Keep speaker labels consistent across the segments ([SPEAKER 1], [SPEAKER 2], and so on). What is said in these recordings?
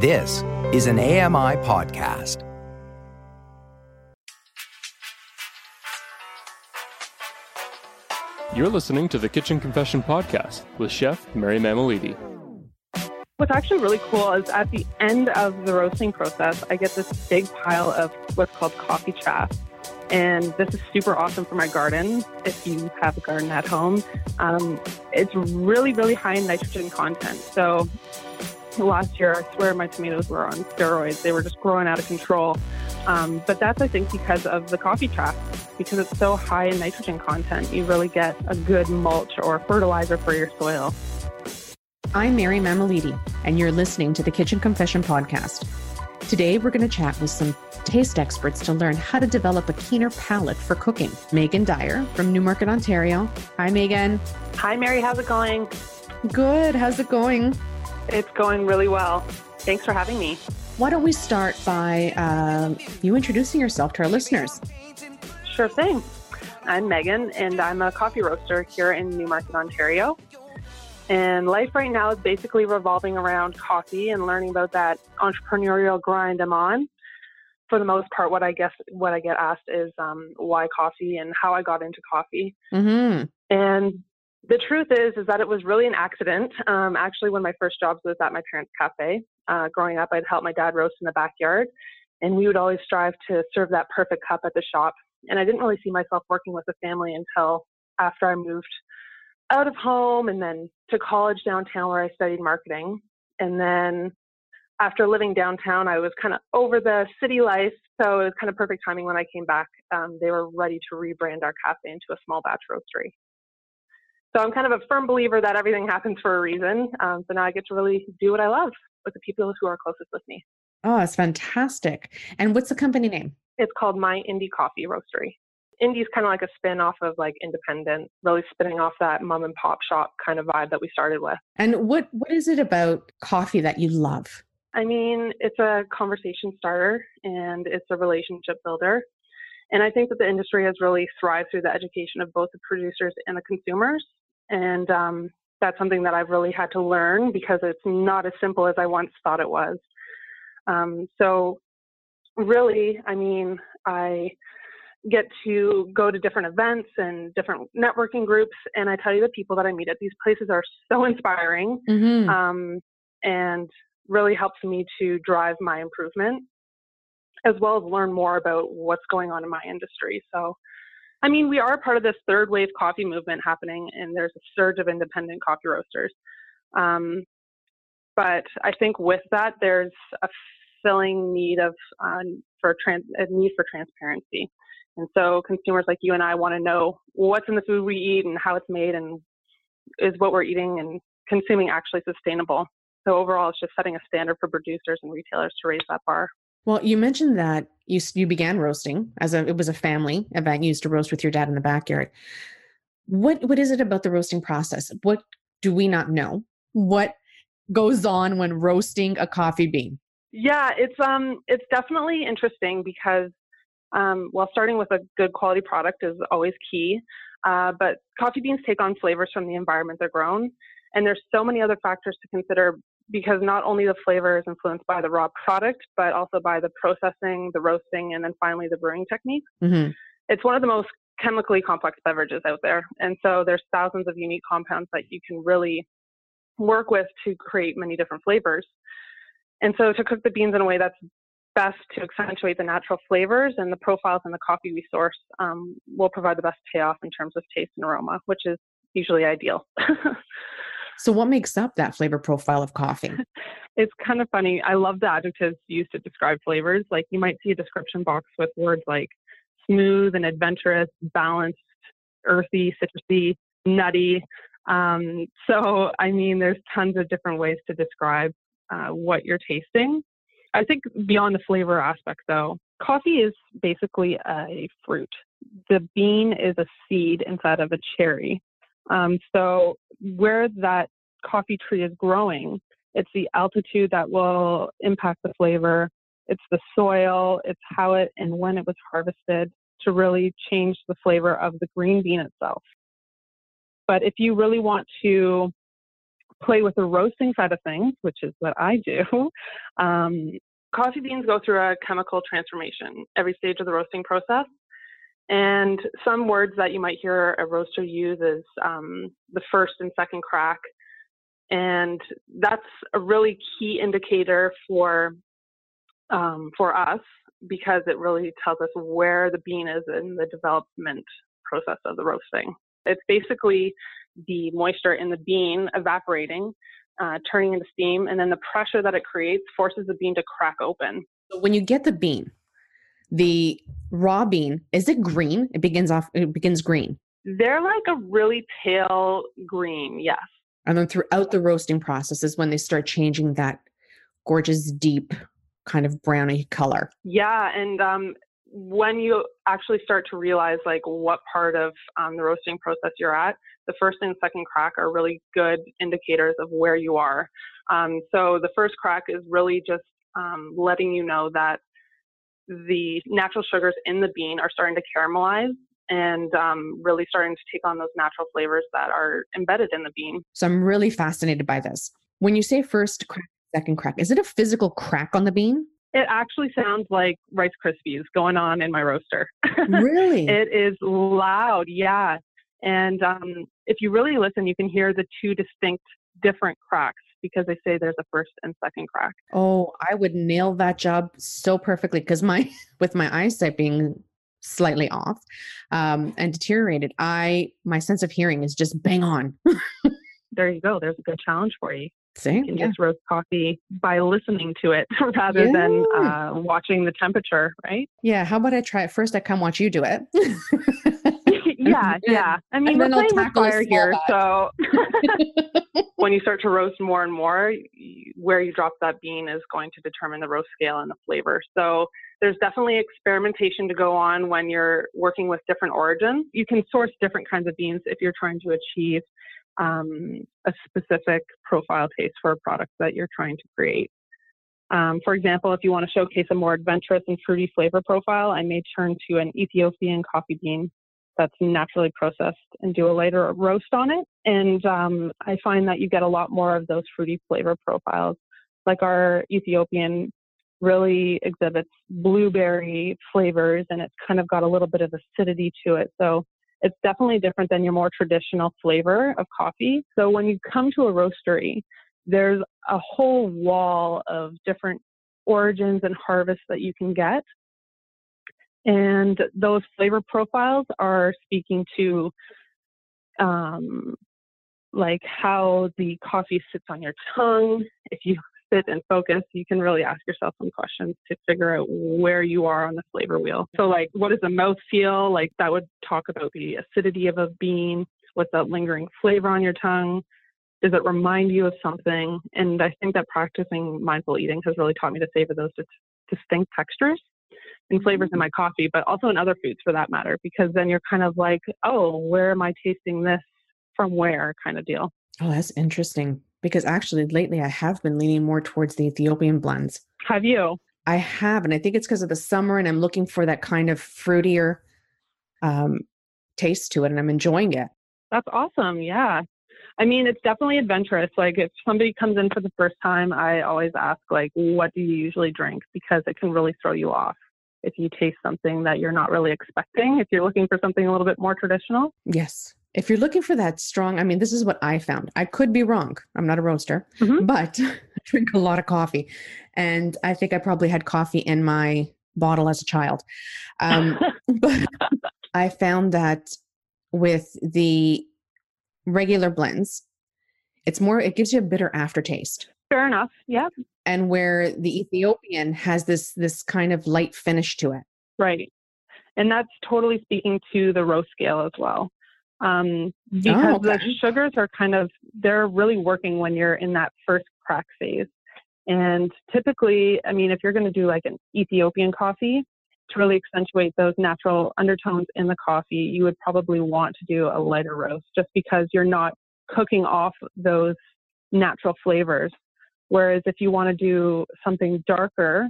[SPEAKER 1] This is an AMI podcast.
[SPEAKER 2] You're listening to the Kitchen Confession podcast with Chef Mary Mammoliti.
[SPEAKER 3] What's actually really cool is at the end of the roasting process, I get this big pile of what's called coffee chaff. And this is super awesome for my garden if you have a garden at home. Um, it's really, really high in nitrogen content. So last year, I swear my tomatoes were on steroids. They were just growing out of control. Um, but that's, I think, because of the coffee chaff, Because it's so high in nitrogen content, you really get a good mulch or fertilizer for your soil.
[SPEAKER 4] I'm Mary Mammoliti, and you're listening to the Kitchen Confession podcast. Today, we're going to chat with some taste experts to learn how to develop a keener palate for cooking. Megan Dyer from Newmarket, Ontario. Hi, Megan.
[SPEAKER 3] Hi, Mary. How's it going?
[SPEAKER 4] Good. How's it going?
[SPEAKER 3] It's going really well. Thanks for having me.
[SPEAKER 4] Why don't we start by uh, you introducing yourself to our listeners?
[SPEAKER 3] Sure thing. I'm Megan, and I'm a coffee roaster here in Newmarket, Ontario. And life right now is basically revolving around coffee and learning about that entrepreneurial grind I'm on. For the most part, what I guess what I get asked is um, why coffee and how I got into coffee.
[SPEAKER 4] Mm-hmm.
[SPEAKER 3] And the truth is, is that it was really an accident. Um, actually, one of my first jobs was at my parents' cafe. Uh, growing up, I'd help my dad roast in the backyard, and we would always strive to serve that perfect cup at the shop. And I didn't really see myself working with a family until after I moved out of home and then to college downtown where I studied marketing. And then after living downtown, I was kind of over the city life. So it was kind of perfect timing when I came back. Um, they were ready to rebrand our cafe into a small batch roastery. So I'm kind of a firm believer that everything happens for a reason. Um, so now I get to really do what I love with the people who are closest with me.
[SPEAKER 4] Oh, it's fantastic. And what's the company name?
[SPEAKER 3] It's called My Indie Coffee Roastery. Indie is kind of like a spin off of like independent, really spinning off that mom and pop shop kind of vibe that we started with.
[SPEAKER 4] And what what is it about coffee that you love?
[SPEAKER 3] I mean, it's a conversation starter and it's a relationship builder. And I think that the industry has really thrived through the education of both the producers and the consumers. And um, that's something that I've really had to learn because it's not as simple as I once thought it was. Um, so, really, I mean, I get to go to different events and different networking groups, and I tell you, the people that I meet at these places are so inspiring
[SPEAKER 4] Mm-hmm.
[SPEAKER 3] um, and really helps me to drive my improvement as well as learn more about what's going on in my industry. So, I mean, we are part of this third wave coffee movement happening, and there's a surge of independent coffee roasters. Um, but I think with that, there's a filling need of uh, for trans- a need for transparency. And so consumers like you and I want to know what's in the food we eat and how it's made, and is what we're eating and consuming actually sustainable. So overall, it's just setting a standard for producers and retailers to raise that bar.
[SPEAKER 4] Well, you mentioned that you you began roasting as a it was a family event. You used to roast with your dad in the backyard. What what is it about the roasting process? What do we not know? What goes on when roasting a coffee bean?
[SPEAKER 3] Yeah, it's um it's definitely interesting because um, while starting with a good quality product is always key, uh, but coffee beans take on flavors from the environment they're grown, and there's so many other factors to consider because not only the flavor is influenced by the raw product, but also by the processing, the roasting, and then finally the brewing technique.
[SPEAKER 4] Mm-hmm.
[SPEAKER 3] It's one of the most chemically complex beverages out there, and so there's thousands of unique compounds that you can really work with to create many different flavors. And so to cook the beans in a way that's best to accentuate the natural flavors and the profiles in the coffee we source um, will provide the best payoff in terms of taste and aroma, which is usually ideal.
[SPEAKER 4] So, what makes up that flavor profile of coffee?
[SPEAKER 3] it's kind of funny. I love the adjectives used to describe flavors. Like you might see a description box with words like smooth and adventurous, balanced, earthy, citrusy, nutty. Um, so, I mean, there's tons of different ways to describe uh, what you're tasting. I think beyond the flavor aspect, though, coffee is basically a fruit. The bean is a seed inside of a cherry. Um, so where that coffee tree is growing, it's the altitude that will impact the flavor. It's the soil, it's how it and when it was harvested to really change the flavor of the green bean itself. But if you really want to play with the roasting side of things, which is what I do, um, coffee beans go through a chemical transformation every stage of the roasting process. And some words that you might hear a roaster use is um, the first and second crack. And that's a really key indicator for um, for us because it really tells us where the bean is in the development process of the roasting. It's basically the moisture in the bean evaporating, uh, turning into steam, and then the pressure that it creates forces the bean to crack open.
[SPEAKER 4] When you get the bean, the raw bean is it green? It begins off. It begins green.
[SPEAKER 3] They're like a really pale green, yes.
[SPEAKER 4] And then throughout the roasting process is when they start changing that gorgeous deep kind of browny color.
[SPEAKER 3] Yeah, and um, when you actually start to realize like what part of um, the roasting process you're at, the first and second crack are really good indicators of where you are. Um, so the first crack is really just um, letting you know that the natural sugars in the bean are starting to caramelize and um, really starting to take on those natural flavors that are embedded in the bean.
[SPEAKER 4] So I'm really fascinated by this. When you say first crack, second crack, is it a physical crack on the bean?
[SPEAKER 3] It actually sounds like Rice Krispies going on in my roaster.
[SPEAKER 4] Really?
[SPEAKER 3] it is loud, yeah. And um, if you really listen, you can hear the two distinct different cracks because they say there's a first and second crack.
[SPEAKER 4] Oh, I would nail that job so perfectly because my with my eyesight being slightly off um, and deteriorated, I my sense of hearing is just bang on.
[SPEAKER 3] there you go. There's a good challenge for you.
[SPEAKER 4] See,
[SPEAKER 3] You can
[SPEAKER 4] yeah.
[SPEAKER 3] just roast coffee by listening to it rather than uh, watching the temperature, right?
[SPEAKER 4] yeah. How about I try it first? I come watch you do it.
[SPEAKER 3] yeah, yeah. I mean, we're playing with fire here, so when you start to roast more and more, where you drop that bean is going to determine the roast scale and the flavor. So there's definitely experimentation to go on when you're working with different origins. You can source different kinds of beans if you're trying to achieve um, a specific profile taste for a product that you're trying to create. Um, for example, if you want to showcase a more adventurous and fruity flavor profile, I may turn to an Ethiopian coffee bean that's naturally processed and do a lighter roast on it. And um, I find that you get a lot more of those fruity flavor profiles. Like our Ethiopian really exhibits blueberry flavors and it's kind of got a little bit of acidity to it. So it's definitely different than your more traditional flavor of coffee. So when you come to a roastery, there's a whole wall of different origins and harvests that you can get. And those flavor profiles are speaking to um, like how the coffee sits on your tongue. If you sit and focus, you can really ask yourself some questions to figure out where you are on the flavor wheel. So, like, what does the mouth feel? Like, that would talk about the acidity of a bean. What's that lingering flavor on your tongue? Does it remind you of something? And I think that practicing mindful eating has really taught me to savor those dis- distinct textures and flavors in my coffee, but also in other foods for that matter, because then you're kind of like, oh, where am I tasting this from where kind of deal.
[SPEAKER 4] Oh, that's interesting. Because actually, lately I have been leaning more towards the Ethiopian blends.
[SPEAKER 3] Have you?
[SPEAKER 4] I have, and I think it's because of the summer, and I'm looking for that kind of fruitier um, taste to it, and I'm enjoying it.
[SPEAKER 3] That's awesome. Yeah. I mean, it's definitely adventurous. Like, if somebody comes in for the first time, I always ask, like, what do you usually drink? Because it can really throw you off if you taste something that you're not really expecting, if you're looking for something a little bit more traditional.
[SPEAKER 4] Yes. If you're looking for that strong, I mean, this is what I found. I could be wrong. I'm not a roaster,
[SPEAKER 3] Mhm.
[SPEAKER 4] but I drink a lot of coffee. And I think I probably had coffee in my bottle as a child. Um, but I found that with the regular blends, it's more, it gives you a bitter aftertaste.
[SPEAKER 3] Fair enough. Yeah.
[SPEAKER 4] And where the Ethiopian has this this kind of light finish to it.
[SPEAKER 3] Right. And that's totally speaking to the roast scale as well. Um, because
[SPEAKER 4] okay.
[SPEAKER 3] the sugars are kind of, they're really working when you're in that first crack phase. And typically, I mean, if you're going to do like an Ethiopian coffee to really accentuate those natural undertones in the coffee, you would probably want to do a lighter roast just because you're not cooking off those natural flavors. Whereas if you want to do something darker,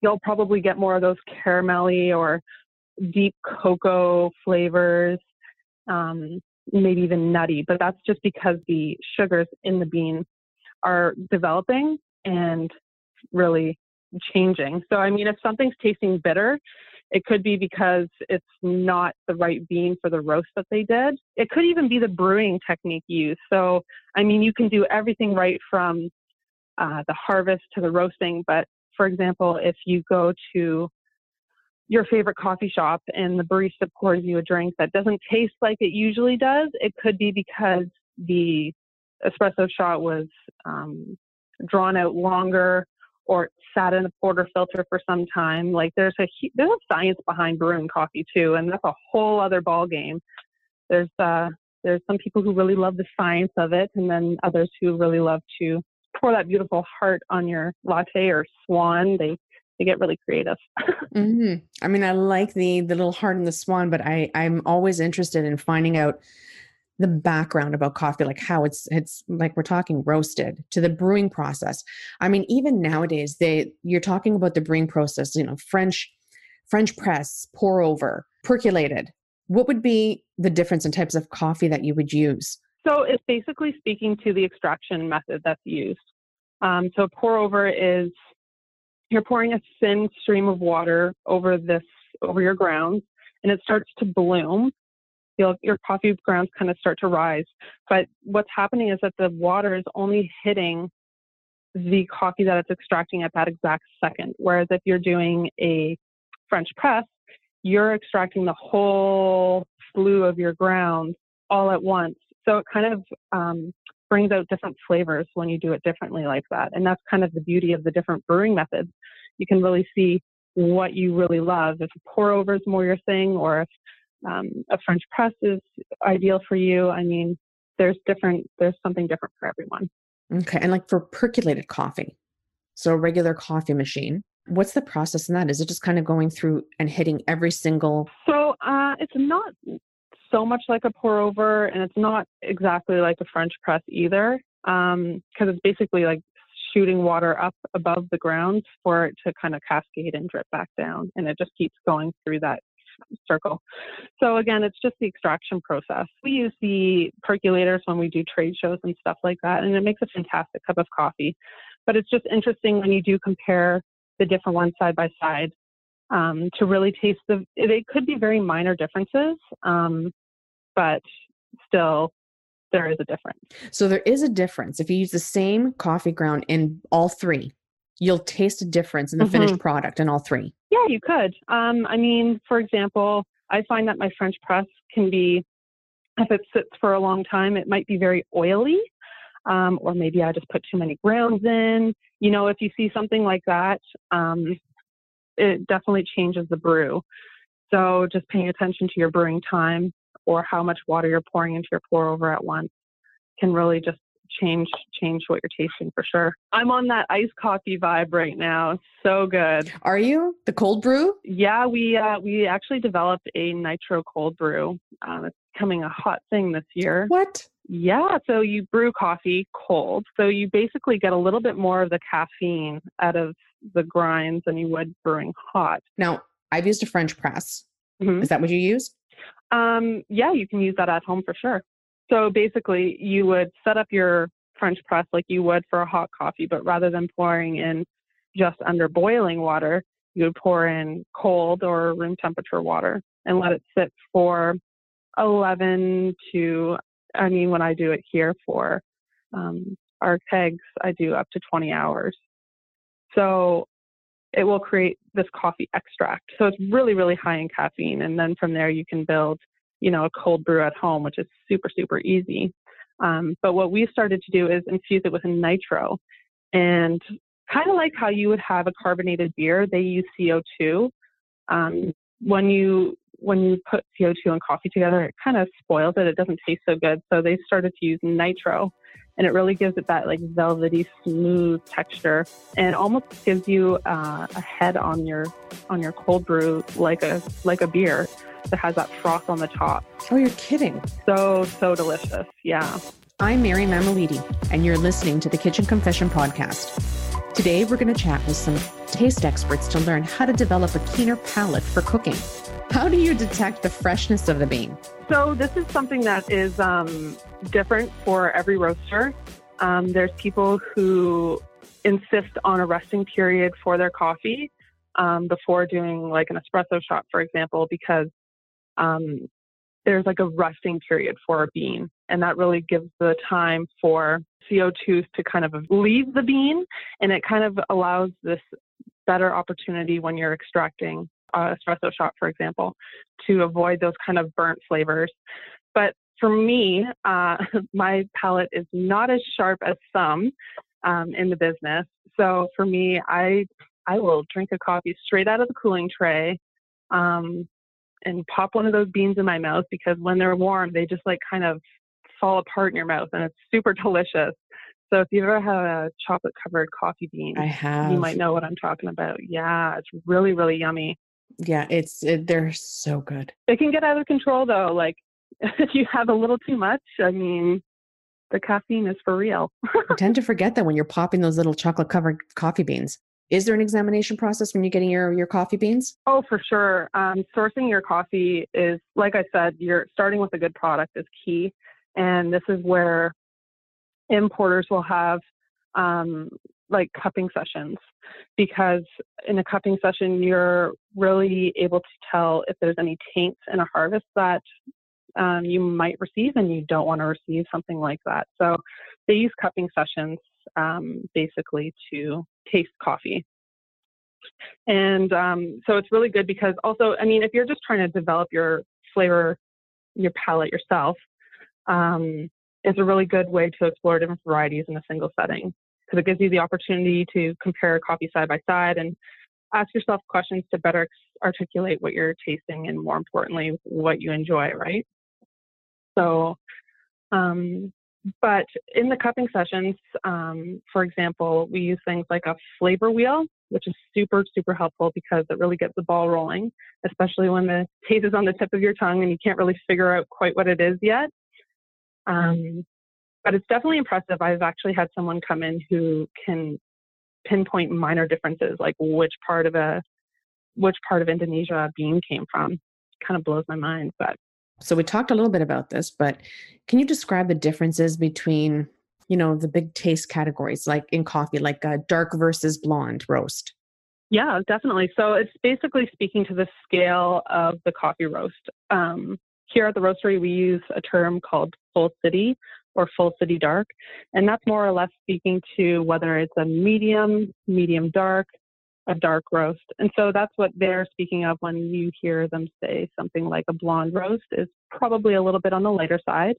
[SPEAKER 3] you'll probably get more of those caramelly or deep cocoa flavors. Um, maybe even nutty, but that's just because the sugars in the bean are developing and really changing. So, I mean, if something's tasting bitter, it could be because it's not the right bean for the roast that they did. It could even be the brewing technique used. So, I mean, you can do everything right from uh, the harvest to the roasting. But for example, if you go to your favorite coffee shop and the barista pours you a drink that doesn't taste like it usually does, it could be because the espresso shot was um, drawn out longer or sat in a portafilter for some time. Like there's a there's a science behind brewing coffee too, and that's a whole other ball game. There's uh, there's some people who really love the science of it, and then others who really love to pour that beautiful heart on your latte or swan. They they get really creative.
[SPEAKER 4] mm-hmm. I mean, I like the the little heart and the swan, but I I'm always interested in finding out the background about coffee like how it's it's like we're talking roasted to the brewing process i mean even nowadays they you're talking about the brewing process you know french french press pour over percolated what would be the difference in types of coffee that you would use
[SPEAKER 3] so it's basically speaking to the extraction method that's used um, so pour over is you're pouring a thin stream of water over this over your grounds and it starts to bloom you'll, your coffee grounds kind of start to rise. But what's happening is that the water is only hitting the coffee that it's extracting at that exact second. Whereas if you're doing a French press, you're extracting the whole slew of your ground all at once. So it kind of um, brings out different flavors when you do it differently like that. And that's kind of the beauty of the different brewing methods. You can really see what you really love. If a pour over is more your thing, or if um, a French press is ideal for you. I mean, there's different, there's something different for everyone.
[SPEAKER 4] Okay. And like for percolated coffee, so a regular coffee machine, what's the process in that? Is it just kind of going through and hitting every single?
[SPEAKER 3] So uh, it's not so much like a pour over, and it's not exactly like a French press either, because um, it's basically like shooting water up above the ground for it to kind of cascade and drip back down, and it just keeps going through that circle. So again, it's just the extraction process. We use the percolators when we do trade shows and stuff like that, and it makes a fantastic cup of coffee. But it's just interesting when you do compare the different ones side by side um, to really taste the. They could be very minor differences, um, but still there is a difference.
[SPEAKER 4] So there is a difference if you use the same coffee ground in all three you'll taste a difference in the mm-hmm. finished product in all three.
[SPEAKER 3] Yeah, you could. Um, I mean, for example, I find that my French press can be, if it sits for a long time, it might be very oily. Um, or maybe I just put too many grounds in. You know, if you see something like that, um, it definitely changes the brew. So just paying attention to your brewing time or how much water you're pouring into your pour over at once can really just change change what you're tasting for sure. I'm on that iced coffee vibe right now. So good.
[SPEAKER 4] Are you the cold brew?
[SPEAKER 3] Yeah, we uh, we actually developed a nitro cold brew. Um, it's becoming a hot thing this year.
[SPEAKER 4] What?
[SPEAKER 3] Yeah, so you brew coffee cold. So you basically get a little bit more of the caffeine out of the grinds than you would brewing hot.
[SPEAKER 4] Now, I've used a French press. Mm-hmm. Is that what you use?
[SPEAKER 3] Um, yeah, you can use that at home for sure. So basically, you would set up your French press like you would for a hot coffee, but rather than pouring in just under boiling water, you would pour in cold or room temperature water and let it sit for 11 to, I mean, when I do it here for um, our kegs, I do up to 20 hours. So it will create this coffee extract. So it's really, really high in caffeine. And then from there, you can build you know, a cold brew at home, which is super, super easy. Um, but what we started to do is infuse it with a nitro. And kind of like how you would have a carbonated beer, they use CO2. Um, when you when you put CO2 and coffee together, it kind of spoils it. It doesn't taste so good. So they started to use nitro, and it really gives it that like velvety, smooth texture, and almost gives you uh, a head on your on your cold brew like a like a beer that has that froth on the top.
[SPEAKER 4] Oh, you're kidding.
[SPEAKER 3] So, so delicious. Yeah.
[SPEAKER 4] I'm Mary Mammoliti, and you're listening to the Kitchen Confession Podcast. Today, we're going to chat with some taste experts to learn how to develop a keener palate for cooking. How do you detect the freshness of the bean?
[SPEAKER 3] So, this is something that is um, different for every roaster. Um, there's people who insist on a resting period for their coffee um, before doing like an espresso shot, for example, because um, there's like a resting period for a bean. And that really gives the time for CO2 to kind of leave the bean. And it kind of allows this better opportunity when you're extracting a espresso shot, for example, to avoid those kind of burnt flavors. But for me, uh, my palate is not as sharp as some um, in the business. So for me, I I will drink a coffee straight out of the cooling tray, um, and pop one of those beans in my mouth because when they're warm, they just like kind of fall apart in your mouth, and it's super delicious. So if you've ever had a chocolate covered coffee bean,
[SPEAKER 4] I have.
[SPEAKER 3] You might know what I'm talking about. Yeah, it's really really yummy.
[SPEAKER 4] Yeah, it's it, they're so good.
[SPEAKER 3] It can get out of control though. Like if you have a little too much, I mean, the caffeine is for real.
[SPEAKER 4] I tend to forget that when you're popping those little chocolate covered coffee beans. Is there an examination process when you're getting your, your coffee beans?
[SPEAKER 3] Oh, for sure. Um, sourcing your coffee is, like I said, you're starting with a good product is key. And this is where importers will have um, like cupping sessions because in a cupping session, you're really able to tell if there's any taints in a harvest that um, you might receive and you don't want to receive something like that. So they use cupping sessions um, basically to taste coffee. And um, so it's really good because also, I mean, if you're just trying to develop your flavor, your palate yourself, um, it's a really good way to explore different varieties in a single setting because it gives you the opportunity to compare coffee side by side and ask yourself questions to better articulate what you're tasting and more importantly, what you enjoy, right? So, um, but in the cupping sessions, um, for example, we use things like a flavor wheel, which is super, super helpful because it really gets the ball rolling, especially when the taste is on the tip of your tongue and you can't really figure out quite what it is yet. Um, but it's definitely impressive. I've actually had someone come in who can pinpoint minor differences, like which part of a which part of Indonesia a bean came from. Kind of blows my mind, but
[SPEAKER 4] so we talked a little bit about this, but can you describe the differences between, you know, the big taste categories like in coffee, like a dark versus blonde roast?
[SPEAKER 3] Yeah, definitely. So it's basically speaking to the scale of the coffee roast. Um, here at the roastery, we use a term called full city or full city dark, and that's more or less speaking to whether it's a medium, medium dark, a dark roast. And so that's what they're speaking of when you hear them say something like a blonde roast is probably a little bit on the lighter side.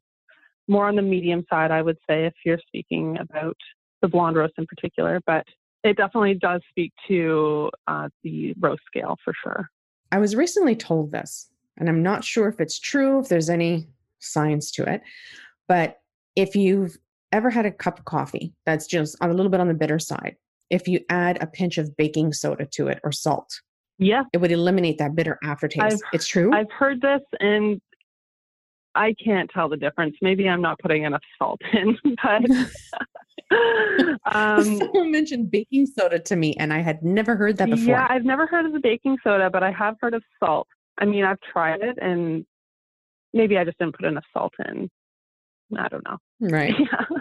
[SPEAKER 3] More on the medium side, I would say, if you're speaking about the blonde roast in particular, but it definitely does speak to uh, the roast scale for sure.
[SPEAKER 4] I was recently told this, and I'm not sure if it's true, if there's any science to it, but if you've ever had a cup of coffee that's just a little bit on the bitter side, if you add a pinch of baking soda to it or salt.
[SPEAKER 3] Yeah.
[SPEAKER 4] It would eliminate that bitter aftertaste.
[SPEAKER 3] I've,
[SPEAKER 4] it's true.
[SPEAKER 3] I've heard this and I can't tell the difference. Maybe I'm not putting enough salt in, but
[SPEAKER 4] um, someone mentioned baking soda to me and I had never heard that before.
[SPEAKER 3] Yeah, I've never heard of the baking soda, but I have heard of salt. I mean, I've tried it and maybe I just didn't put enough salt in. I don't know.
[SPEAKER 4] Right. Yeah.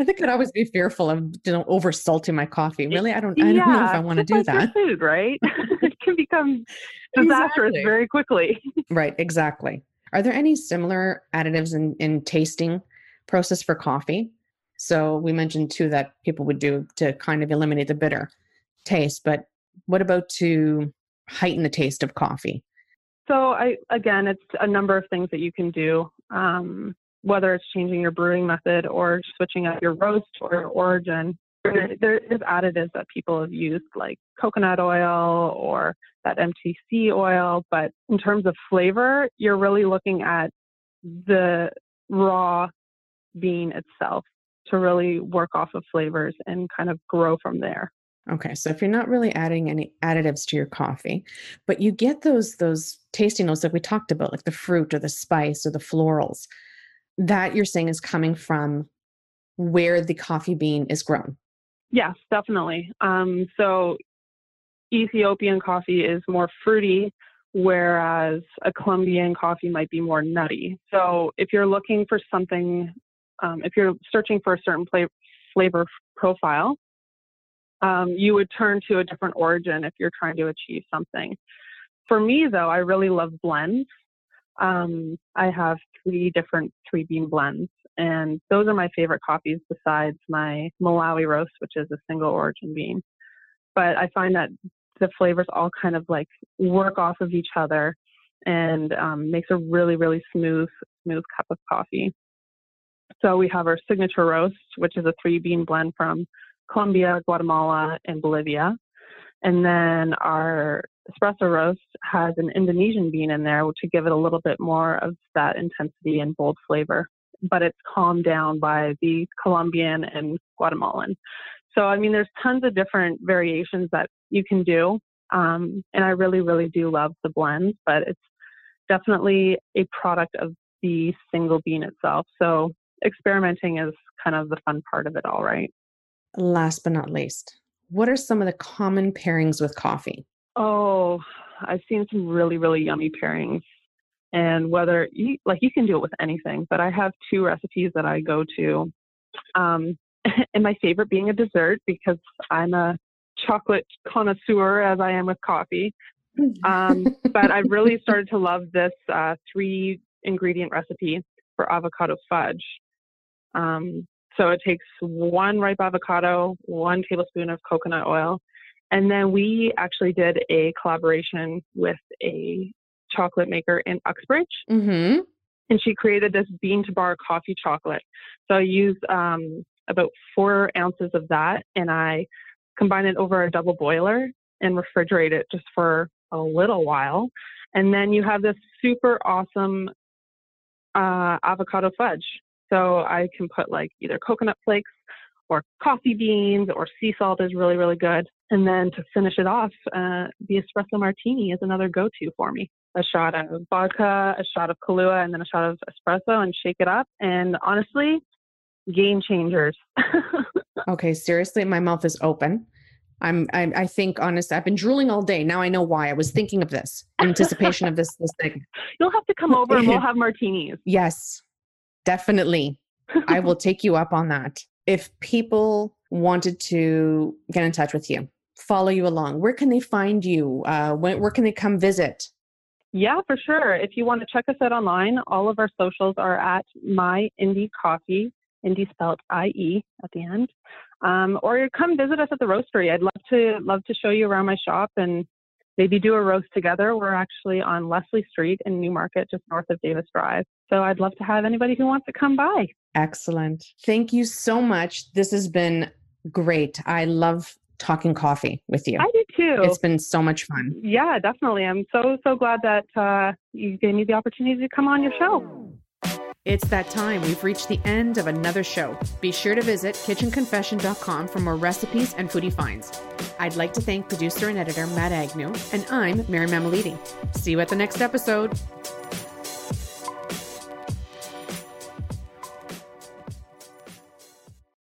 [SPEAKER 4] I think I'd always be fearful of you know over salting my coffee. Really, I don't. I don't know if I want to do
[SPEAKER 3] like
[SPEAKER 4] that.
[SPEAKER 3] Food, right? it can become disastrous exactly. very quickly.
[SPEAKER 4] right. Exactly. Are there any similar additives in, in tasting process for coffee? So we mentioned too that people would do to kind of eliminate the bitter taste, but what about to heighten the taste of coffee?
[SPEAKER 3] So I again, it's a number of things that you can do. Um, whether it's changing your brewing method or switching out your roast or origin. There is additives that people have used like coconut oil or that MTC oil, but in terms of flavor, you're really looking at the raw bean itself to really work off of flavors and kind of grow from there.
[SPEAKER 4] Okay, so if you're not really adding any additives to your coffee, but you get those those tasting notes that we talked about, like the fruit or the spice or the florals, that you're saying is coming from where the coffee bean is grown.
[SPEAKER 3] Yes, definitely. Um, so Ethiopian coffee is more fruity, whereas a Colombian coffee might be more nutty. So if you're looking for something, um, if you're searching for a certain flavor profile, um, you would turn to a different origin if you're trying to achieve something. For me, though, I really love blends. Um, I have three different three bean blends, and those are my favorite coffees besides my Malawi roast, which is a single origin bean. But I find that the flavors all kind of like work off of each other and um, makes a really, really smooth, smooth cup of coffee. So we have our signature roast, which is a three bean blend from Colombia, Guatemala, and Bolivia. And then our espresso roast has an Indonesian bean in there to give it a little bit more of that intensity and bold flavor. But it's calmed down by the Colombian and Guatemalan. So, I mean, there's tons of different variations that you can do. Um, and I really, really do love the blends, but it's definitely a product of the single bean itself. So, experimenting is kind of the fun part of it all, right?
[SPEAKER 4] Last but not least, what are some of the common pairings with coffee?
[SPEAKER 3] Oh, I've seen some really, really yummy pairings. And whether you like, you can do it with anything, but I have two recipes that I go to. Um, and my favorite being a dessert because I'm a chocolate connoisseur as I am with coffee. Um, but I've really started to love this uh, three ingredient recipe for avocado fudge. Um, so it takes one ripe avocado, one tablespoon of coconut oil, and then we actually did a collaboration with a chocolate maker in Uxbridge.
[SPEAKER 4] Mm-hmm.
[SPEAKER 3] And she created this bean to bar coffee chocolate. So I used um, about four ounces of that and I combine it over a double boiler and refrigerate it just for a little while. And then you have this super awesome uh, avocado fudge. So I can put like either coconut flakes or coffee beans or sea salt is really, really good. And then to finish it off, uh, the espresso martini is another go to for me. A shot of vodka, a shot of Kahlua, and then a shot of espresso and shake it up. And honestly, game changers.
[SPEAKER 4] okay, seriously, my mouth is open. I'm, I, I think honestly, I've been drooling all day. Now I know why. I was thinking of this anticipation of this this thing.
[SPEAKER 3] You'll have to come over and we'll have martinis.
[SPEAKER 4] Yes, definitely. I will take you up on that. If people wanted to get in touch with you, follow you along, where can they find you? Uh, when, where can they come visit?
[SPEAKER 3] Yeah, for sure. If you want to check us out online, all of our socials are at My Indie Coffee, Indie spelled I-E at the end. Um, or come visit us at the roastery. I'd love to love to show you around my shop and maybe do a roast together. We're actually on Leslie Street in Newmarket, just north of Davis Drive. So I'd love to have anybody who wants to come by.
[SPEAKER 4] Excellent. Thank you so much. This has been great. I love talking coffee with you.
[SPEAKER 3] I do too.
[SPEAKER 4] It's been so much fun.
[SPEAKER 3] Yeah, definitely. I'm so, so glad that uh, you gave me the opportunity to come on your show.
[SPEAKER 4] It's that time. We've reached the end of another show. Be sure to visit kitchenconfession.com for more recipes and foodie finds. I'd like to thank producer and editor Matt Agnew, and I'm Mary Mammoliti. See you at the next episode.